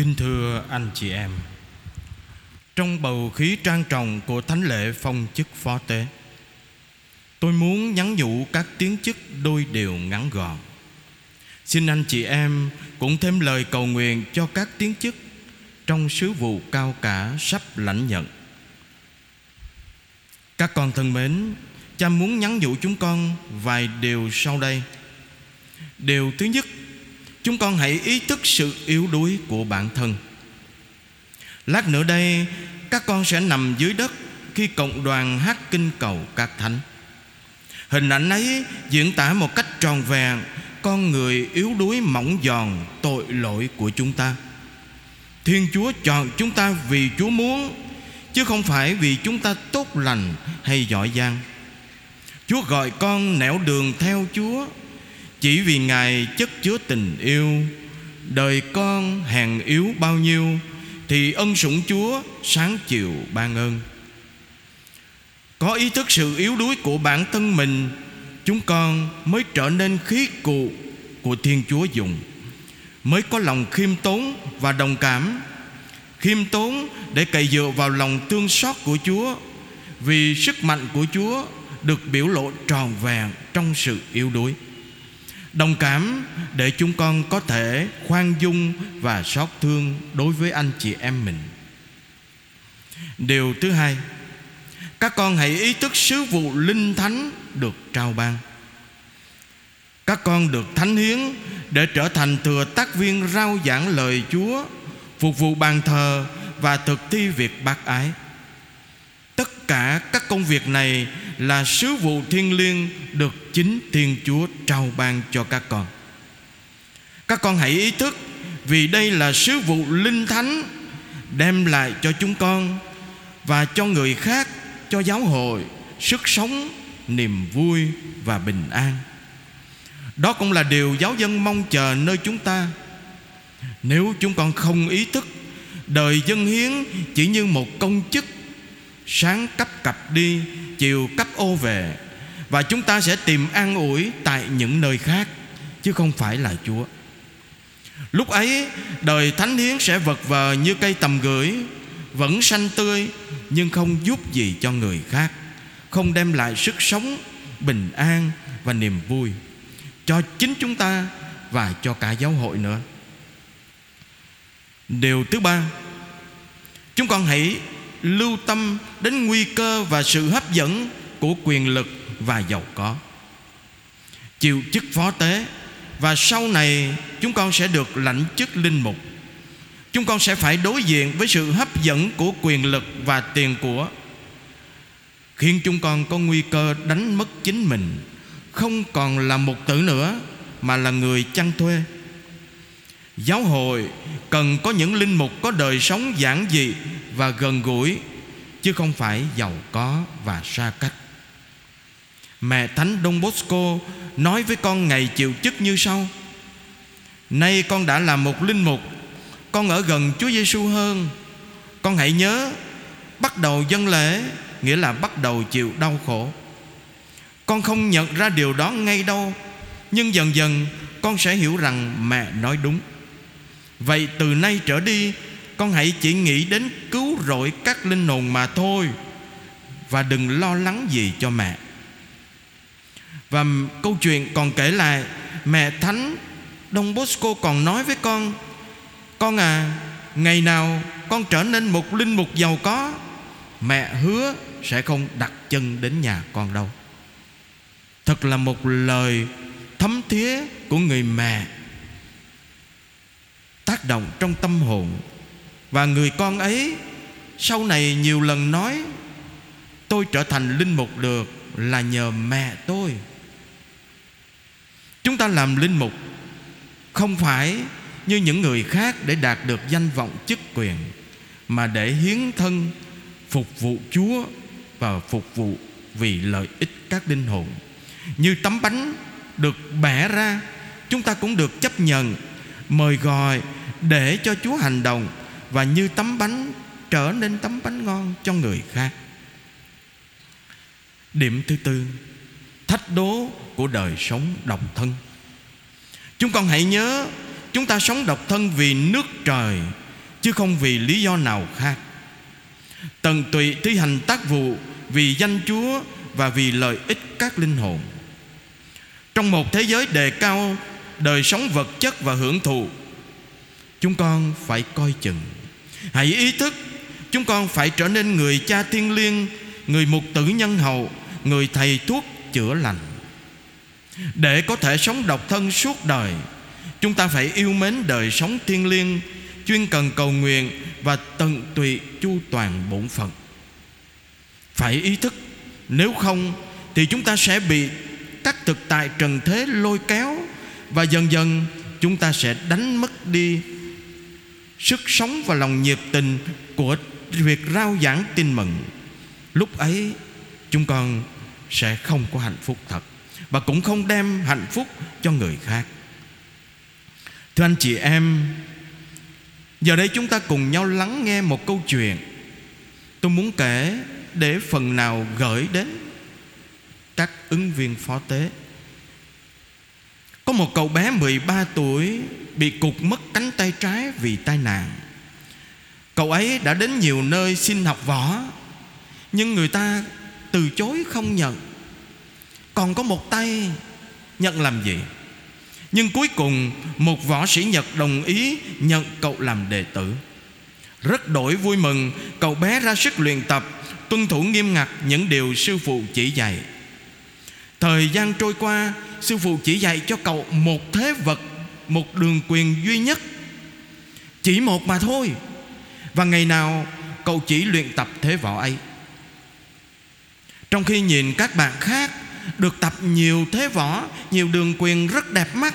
Kính thưa anh chị em. Trong bầu khí trang trọng của thánh lễ phong chức phó tế, Tôi muốn nhắn nhủ các tiếng chức đôi điều ngắn gọn. Xin anh chị em cũng thêm lời cầu nguyện cho các tiếng chức Trong sứ vụ cao cả sắp lãnh nhận. Các con thân mến, Cha muốn nhắn nhủ chúng con vài điều sau đây. Điều thứ nhất Chúng con hãy ý thức sự yếu đuối của bản thân. Lát nữa đây, Các con sẽ nằm dưới đất Khi cộng đoàn hát kinh cầu các thánh. Hình ảnh ấy diễn tả một cách tròn vẹn Con người yếu đuối mỏng giòn, tội lỗi của chúng ta. Thiên Chúa chọn chúng ta vì Chúa muốn, Chứ không phải vì chúng ta tốt lành hay giỏi giang. Chúa gọi con nẻo đường theo Chúa chỉ vì Ngài chất chứa tình yêu, Đời con hèn yếu bao nhiêu, Thì ân sủng Chúa sáng chiều ban ơn. Có ý thức sự yếu đuối của bản thân mình, Chúng con mới trở nên khí cụ của Thiên Chúa dùng, Mới có lòng khiêm tốn và đồng cảm. Khiêm tốn để cậy dựa vào lòng thương xót của Chúa, Vì sức mạnh của Chúa được biểu lộ tròn vẹn trong sự yếu đuối đồng cảm để chúng con có thể khoan dung và xót thương đối với anh chị em mình. Điều thứ hai, các con hãy ý thức sứ vụ linh thánh được trao ban. Các con được thánh hiến để trở thành thừa tác viên rao giảng lời chúa, phục vụ bàn thờ và thực thi việc bác ái. Tất cả các công việc này là sứ vụ thiên liêng được chính Thiên Chúa trao ban cho các con. Các con hãy ý thức vì đây là sứ vụ linh thánh đem lại cho chúng con và cho người khác, cho giáo hội sức sống, niềm vui và bình an. Đó cũng là điều giáo dân mong chờ nơi chúng ta. Nếu chúng con không ý thức đời dân hiến chỉ như một công chức sáng cấp cặp đi chiều cấp ô về, và chúng ta sẽ tìm an ủi tại những nơi khác, chứ không phải là chúa. Lúc ấy, đời thánh hiến sẽ vật vờ như cây tầm gửi, vẫn xanh tươi, nhưng không giúp gì cho người khác, không đem lại sức sống, bình an và niềm vui cho chính chúng ta và cho cả giáo hội nữa. Điều thứ ba, chúng con hãy lưu tâm đến nguy cơ và sự hấp dẫn của quyền lực và giàu có. Chịu chức phó tế và sau này chúng con sẽ được lãnh chức linh mục. Chúng con sẽ phải đối diện với sự hấp dẫn của quyền lực và tiền của. Khiến chúng con có nguy cơ đánh mất chính mình, không còn là một tử nữa, mà là người chăn thuê. Giáo hội cần có những linh mục có đời sống giản dị và gần gũi, chứ không phải giàu có và xa cách. Mẹ thánh Don Bosco nói với con ngày chịu chức như sau. Nay con đã là một linh mục, con ở gần Chúa Giêsu hơn. Con hãy nhớ, bắt đầu dân lễ, nghĩa là bắt đầu chịu đau khổ. Con không nhận ra điều đó ngay đâu, nhưng dần dần con sẽ hiểu rằng mẹ nói đúng. Vậy từ nay trở đi con hãy chỉ nghĩ đến cứu rỗi các linh hồn mà thôi, và đừng lo lắng gì cho mẹ. Và câu chuyện còn kể lại, mẹ thánh Đông Bosco còn nói với con Con à Ngày nào con trở nên một linh mục giàu có, Mẹ hứa sẽ không đặt chân đến nhà con đâu. Thật là một lời thấm thía của người mẹ, Tác động trong tâm hồn và người con ấy Sau này nhiều lần nói, Tôi trở thành linh mục được Là nhờ mẹ tôi. Chúng ta làm linh mục Không phải như những người khác Để đạt được danh vọng chức quyền, Mà để hiến thân Phục vụ Chúa Và phục vụ vì lợi ích các linh hồn. Như tấm bánh được bẻ ra, Chúng ta cũng được chấp nhận, Mời gọi để cho Chúa hành động và như tấm bánh trở nên tấm bánh ngon cho người khác. Điểm thứ tư, thách đố của đời sống độc thân. Chúng con hãy nhớ, chúng ta sống độc thân vì nước trời, chứ không vì lý do nào khác. Tận tụy thi hành tác vụ vì danh chúa và vì lợi ích các linh hồn. Trong một thế giới đề cao đời sống vật chất và hưởng thụ, chúng con phải coi chừng hãy ý thức, chúng con phải trở nên người cha thiên liêng, người mục tử nhân hậu, người thầy thuốc chữa lành. Để có thể sống độc thân suốt đời, chúng ta phải yêu mến đời sống thiên liêng, chuyên cần cầu nguyện và tận tụy chu toàn bổn phận. Phải ý thức, nếu không thì chúng ta sẽ bị các thực tại trần thế lôi kéo và dần dần chúng ta sẽ đánh mất đi sức sống và lòng nhiệt tình của việc rao giảng tin mừng. Lúc ấy, chúng con sẽ không có hạnh phúc thật và cũng không đem hạnh phúc cho người khác. Thưa anh chị em, giờ đây chúng ta cùng nhau lắng nghe một câu chuyện tôi muốn kể để phần nào gửi đến các ứng viên phó tế. Có một cậu bé 13 tuổi bị cụt mất cánh tay trái vì tai nạn. Cậu ấy đã đến nhiều nơi xin học võ, Nhưng người ta từ chối không nhận. Còn có một tay, nhận làm gì? Nhưng cuối cùng, một võ sĩ Nhật đồng ý nhận cậu làm đệ tử. Rất đổi vui mừng, Cậu bé ra sức luyện tập, Tuân thủ nghiêm ngặt những điều sư phụ chỉ dạy. Thời gian trôi qua, Sư phụ chỉ dạy cho cậu một thế vật một đường quyền duy nhất. Chỉ một mà thôi. Và ngày nào cậu chỉ luyện tập thế võ ấy. Trong khi nhìn các bạn khác Được tập nhiều thế võ, Nhiều đường quyền rất đẹp mắt,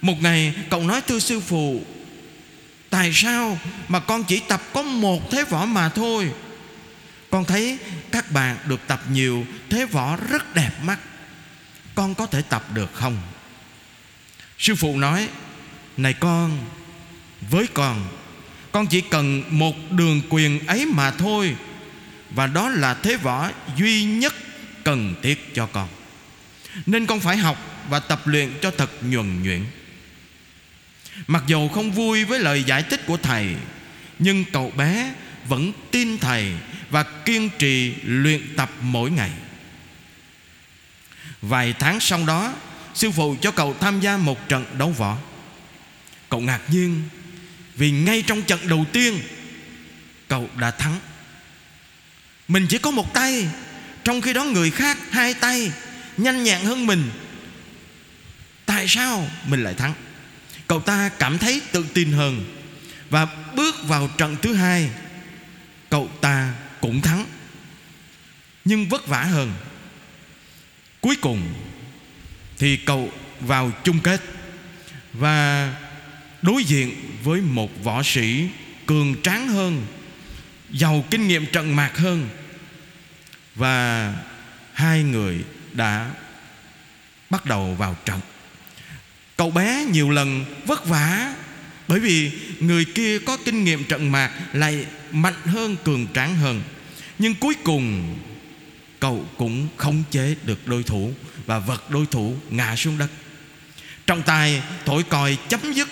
Một ngày cậu nói thưa sư phụ, Tại sao mà con chỉ tập có một thế võ mà thôi? Con thấy các bạn được tập nhiều thế võ rất đẹp mắt. Con có thể tập được không? Sư phụ nói, này con, với con con chỉ cần một đường quyền ấy mà thôi, và đó là thế võ duy nhất cần thiết cho con. Nên con phải học và tập luyện cho thật nhuần nhuyễn. Mặc dù không vui với lời giải thích của thầy, nhưng cậu bé vẫn tin thầy và kiên trì luyện tập mỗi ngày. Vài tháng sau đó Sư phụ cho cậu tham gia một trận đấu võ. Cậu ngạc nhiên Vì ngay trong trận đầu tiên, Cậu đã thắng. Mình chỉ có một tay, Trong khi đó người khác hai tay, Nhanh nhẹn hơn mình. Tại sao mình lại thắng? Cậu ta cảm thấy tự tin hơn. Và bước vào trận thứ hai, Cậu ta cũng thắng. Nhưng vất vả hơn. Cuối cùng thì cậu vào chung kết Và đối diện với một võ sĩ cường tráng hơn Giàu kinh nghiệm trận mạc hơn Và hai người đã bắt đầu vào trận. Cậu bé nhiều lần vất vả Bởi vì người kia có kinh nghiệm trận mạc Lại mạnh hơn, cường tráng hơn. Nhưng cuối cùng Cậu cũng khống chế được đối thủ. Và vật đối thủ ngã xuống đất. Trọng tài thổi còi chấm dứt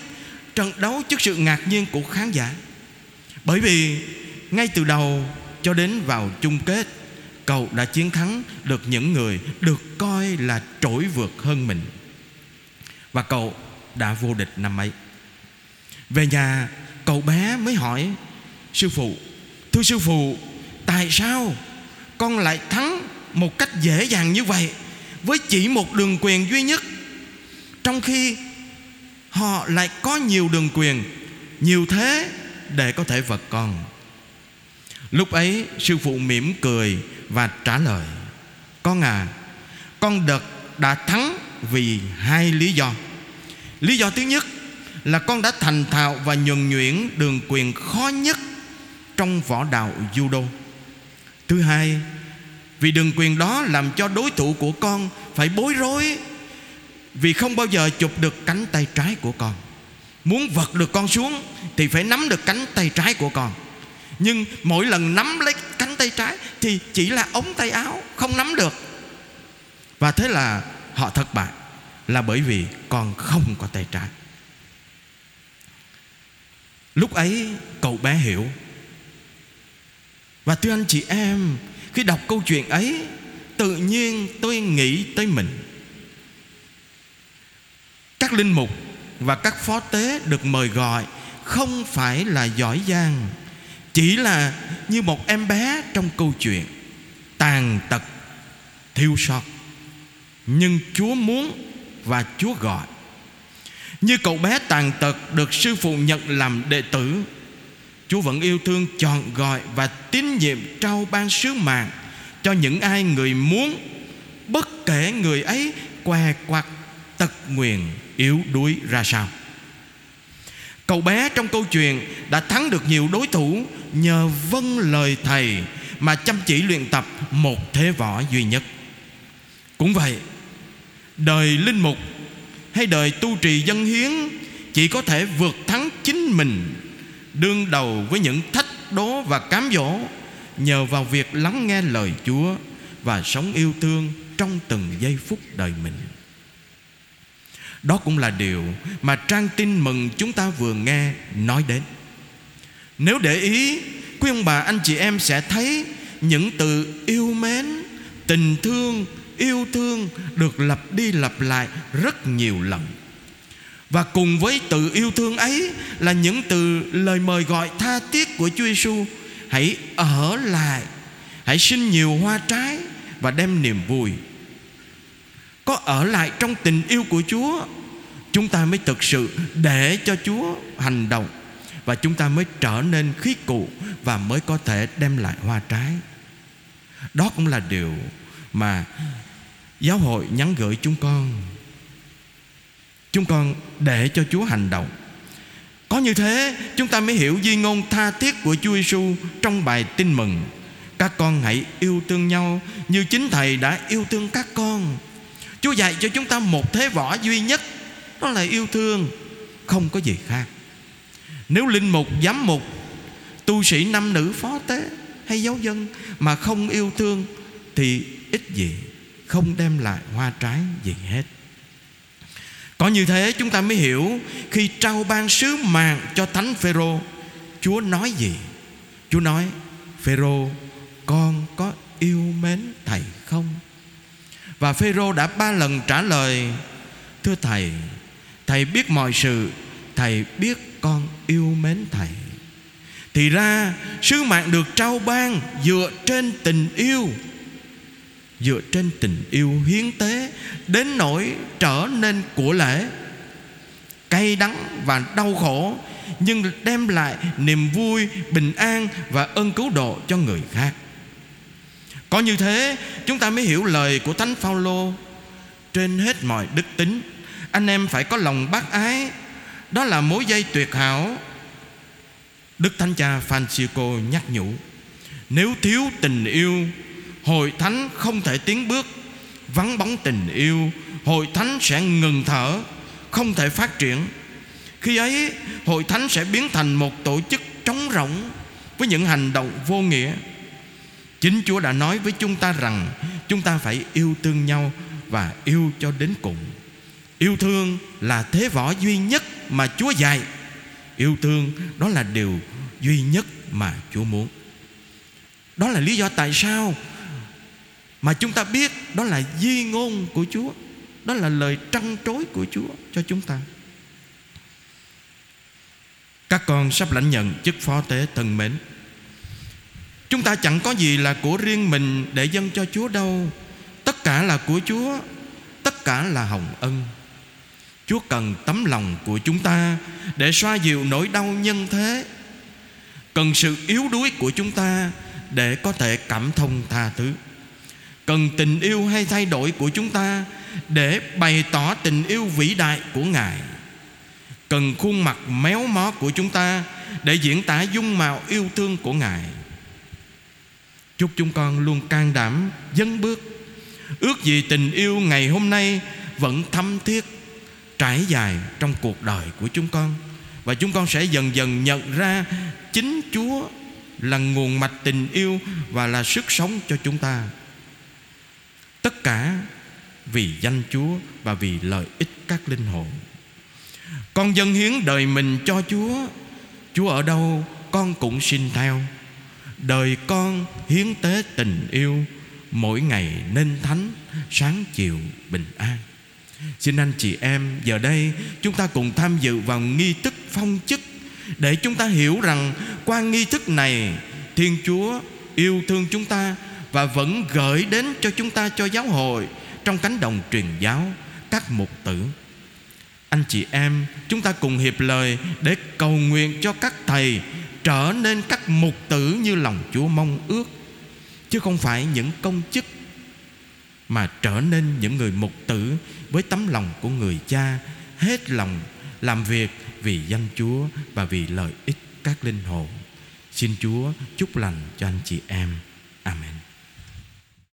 Trận đấu trước sự ngạc nhiên của khán giả. Bởi vì ngay từ đầu cho đến vào chung kết, Cậu đã chiến thắng được những người Được coi là trỗi vượt hơn mình. Và cậu đã vô địch năm ấy. Về nhà, cậu bé mới hỏi, Sư phụ, Thưa sư phụ, Tại sao con lại thắng một cách dễ dàng như vậy? Với chỉ một đường quyền duy nhất. Trong khi họ lại có nhiều đường quyền, nhiều thế để có thể vật con. Lúc ấy, sư phụ mỉm cười và trả lời, con à con đợt đã thắng vì hai lý do. Lý do thứ nhất là con đã thành thạo và nhuần nhuyễn đường quyền khó nhất trong võ đạo judo. Thứ hai vì đường quyền đó làm cho đối thủ của con Phải bối rối. Vì không bao giờ chụp được cánh tay trái của con. Muốn vật được con xuống Thì phải nắm được cánh tay trái của con. Nhưng mỗi lần nắm lấy cánh tay trái Thì chỉ là ống tay áo, Không nắm được. Và thế là họ thất bại, Là bởi vì con không có tay trái. Lúc ấy cậu bé hiểu. Và thưa anh chị em khi đọc câu chuyện ấy, Tự nhiên tôi nghĩ tới mình. Các linh mục và các phó tế được mời gọi Không phải là giỏi giang, Chỉ là như một em bé trong câu chuyện, Tàn tật Thiêu sót. Nhưng Chúa muốn và Chúa gọi. Như cậu bé tàn tật được sư phụ nhận làm đệ tử Chúa vẫn yêu thương, chọn gọi và tín nhiệm trao ban sứ mạng cho những ai người muốn. Bất kể người ấy què quặt tật nguyền, yếu đuối ra sao. Cậu bé trong câu chuyện đã thắng được nhiều đối thủ nhờ vâng lời thầy mà chăm chỉ luyện tập một thế võ duy nhất. Cũng vậy, đời linh mục hay đời tu trì dân hiến chỉ có thể vượt thắng chính mình đương đầu với những thách đố và cám dỗ nhờ vào việc lắng nghe lời Chúa và sống yêu thương trong từng giây phút đời mình. Đó cũng là điều mà trang tin mừng chúng ta vừa nghe nói đến. Nếu để ý, quý ông bà anh chị em sẽ thấy những từ yêu mến, tình thương, yêu thương được lặp đi lặp lại rất nhiều lần. Và cùng với từ yêu thương ấy là những từ lời mời gọi tha thiết của Chúa Giêsu hãy ở lại. Hãy sinh nhiều hoa trái và đem niềm vui. Có ở lại trong tình yêu của chúa, chúng ta mới thực sự để cho chúa hành động. Và chúng ta mới trở nên khí cụ và mới có thể đem lại hoa trái. Đó cũng là điều mà giáo hội nhắn gửi chúng con chúng con để cho chúa hành động có như thế chúng ta mới hiểu di ngôn tha thiết của Chúa Giêsu trong bài tin mừng. Các con hãy yêu thương nhau như chính Thầy đã yêu thương các con. Chúa dạy cho chúng ta một thế võ duy nhất, đó là yêu thương, không có gì khác. Nếu linh mục, giám mục, tu sĩ nam nữ phó tế hay giáo dân mà không yêu thương thì ít gì không đem lại hoa trái gì hết. Có như thế chúng ta mới hiểu Khi trao ban sứ mạng cho Thánh Phêrô, Chúa nói gì? Chúa nói, Phêrô, con có yêu mến thầy không? Và Phêrô đã ba lần trả lời, Thưa thầy Thầy biết mọi sự, Thầy biết con yêu mến thầy. Thì ra, sứ mạng được trao ban Dựa trên tình yêu dựa trên tình yêu hiến tế, đến nỗi trở nên của lễ cay đắng và đau khổ, nhưng đem lại niềm vui, bình an và ơn cứu độ cho người khác. Có như thế, chúng ta mới hiểu lời của thánh phaolô. Trên hết mọi đức tính, anh em phải có lòng bác ái. Đó là mối dây tuyệt hảo. Đức thánh cha francisco nhắc nhủ, nếu thiếu tình yêu Hội thánh không thể tiến bước. Vắng bóng tình yêu, Hội thánh sẽ ngừng thở, Không thể phát triển. Khi ấy, hội thánh sẽ biến thành một tổ chức trống rỗng Với những hành động vô nghĩa. Chính Chúa đã nói với chúng ta rằng Chúng ta phải yêu thương nhau Và yêu cho đến cùng. Yêu thương là thế võ duy nhất mà Chúa dạy. Yêu thương đó là điều duy nhất mà Chúa muốn. Đó là lý do tại sao mà chúng ta biết đó là di ngôn của Chúa. Đó là lời trăn trối của Chúa cho chúng ta. Các con sắp lãnh nhận chức phó tế thân mến. Chúng ta chẳng có gì là của riêng mình để dâng cho Chúa đâu. Tất cả là của Chúa, Tất cả là hồng ân. Chúa cần tấm lòng của chúng ta Để xoa dịu nỗi đau nhân thế. Cần sự yếu đuối của chúng ta Để có thể cảm thông tha thứ cần tình yêu hay thay đổi của chúng ta để bày tỏ tình yêu vĩ đại của ngài. Cần khuôn mặt méo mó của chúng ta để diễn tả dung mạo yêu thương của ngài. Chúc chúng con luôn can đảm dấn bước. Ước gì tình yêu ngày hôm nay vẫn thâm thiết, trải dài trong cuộc đời của chúng con. Và chúng con sẽ dần dần nhận ra chính chúa là nguồn mạch tình yêu và là sức sống cho chúng ta. Tất cả vì danh Chúa và vì lợi ích các linh hồn. Con dân hiến đời mình cho Chúa. Chúa ở đâu, con cũng xin theo. Đời con hiến tế tình yêu, Mỗi ngày nên thánh, Sáng chiều bình an. Xin anh chị em, Giờ đây chúng ta cùng tham dự vào nghi thức phong chức Để chúng ta hiểu rằng Qua nghi thức này, Thiên Chúa yêu thương chúng ta và vẫn gửi đến cho chúng ta cho giáo hội Trong cánh đồng truyền giáo Các mục tử. Anh chị em, Chúng ta cùng hiệp lời Để cầu nguyện cho các thầy Trở nên các mục tử như lòng Chúa mong ước, Chứ không phải những công chức Mà trở nên những người mục tử Với tấm lòng của người cha, Hết lòng làm việc vì danh Chúa Và vì lợi ích các linh hồn. Xin Chúa chúc lành cho anh chị em. Amen.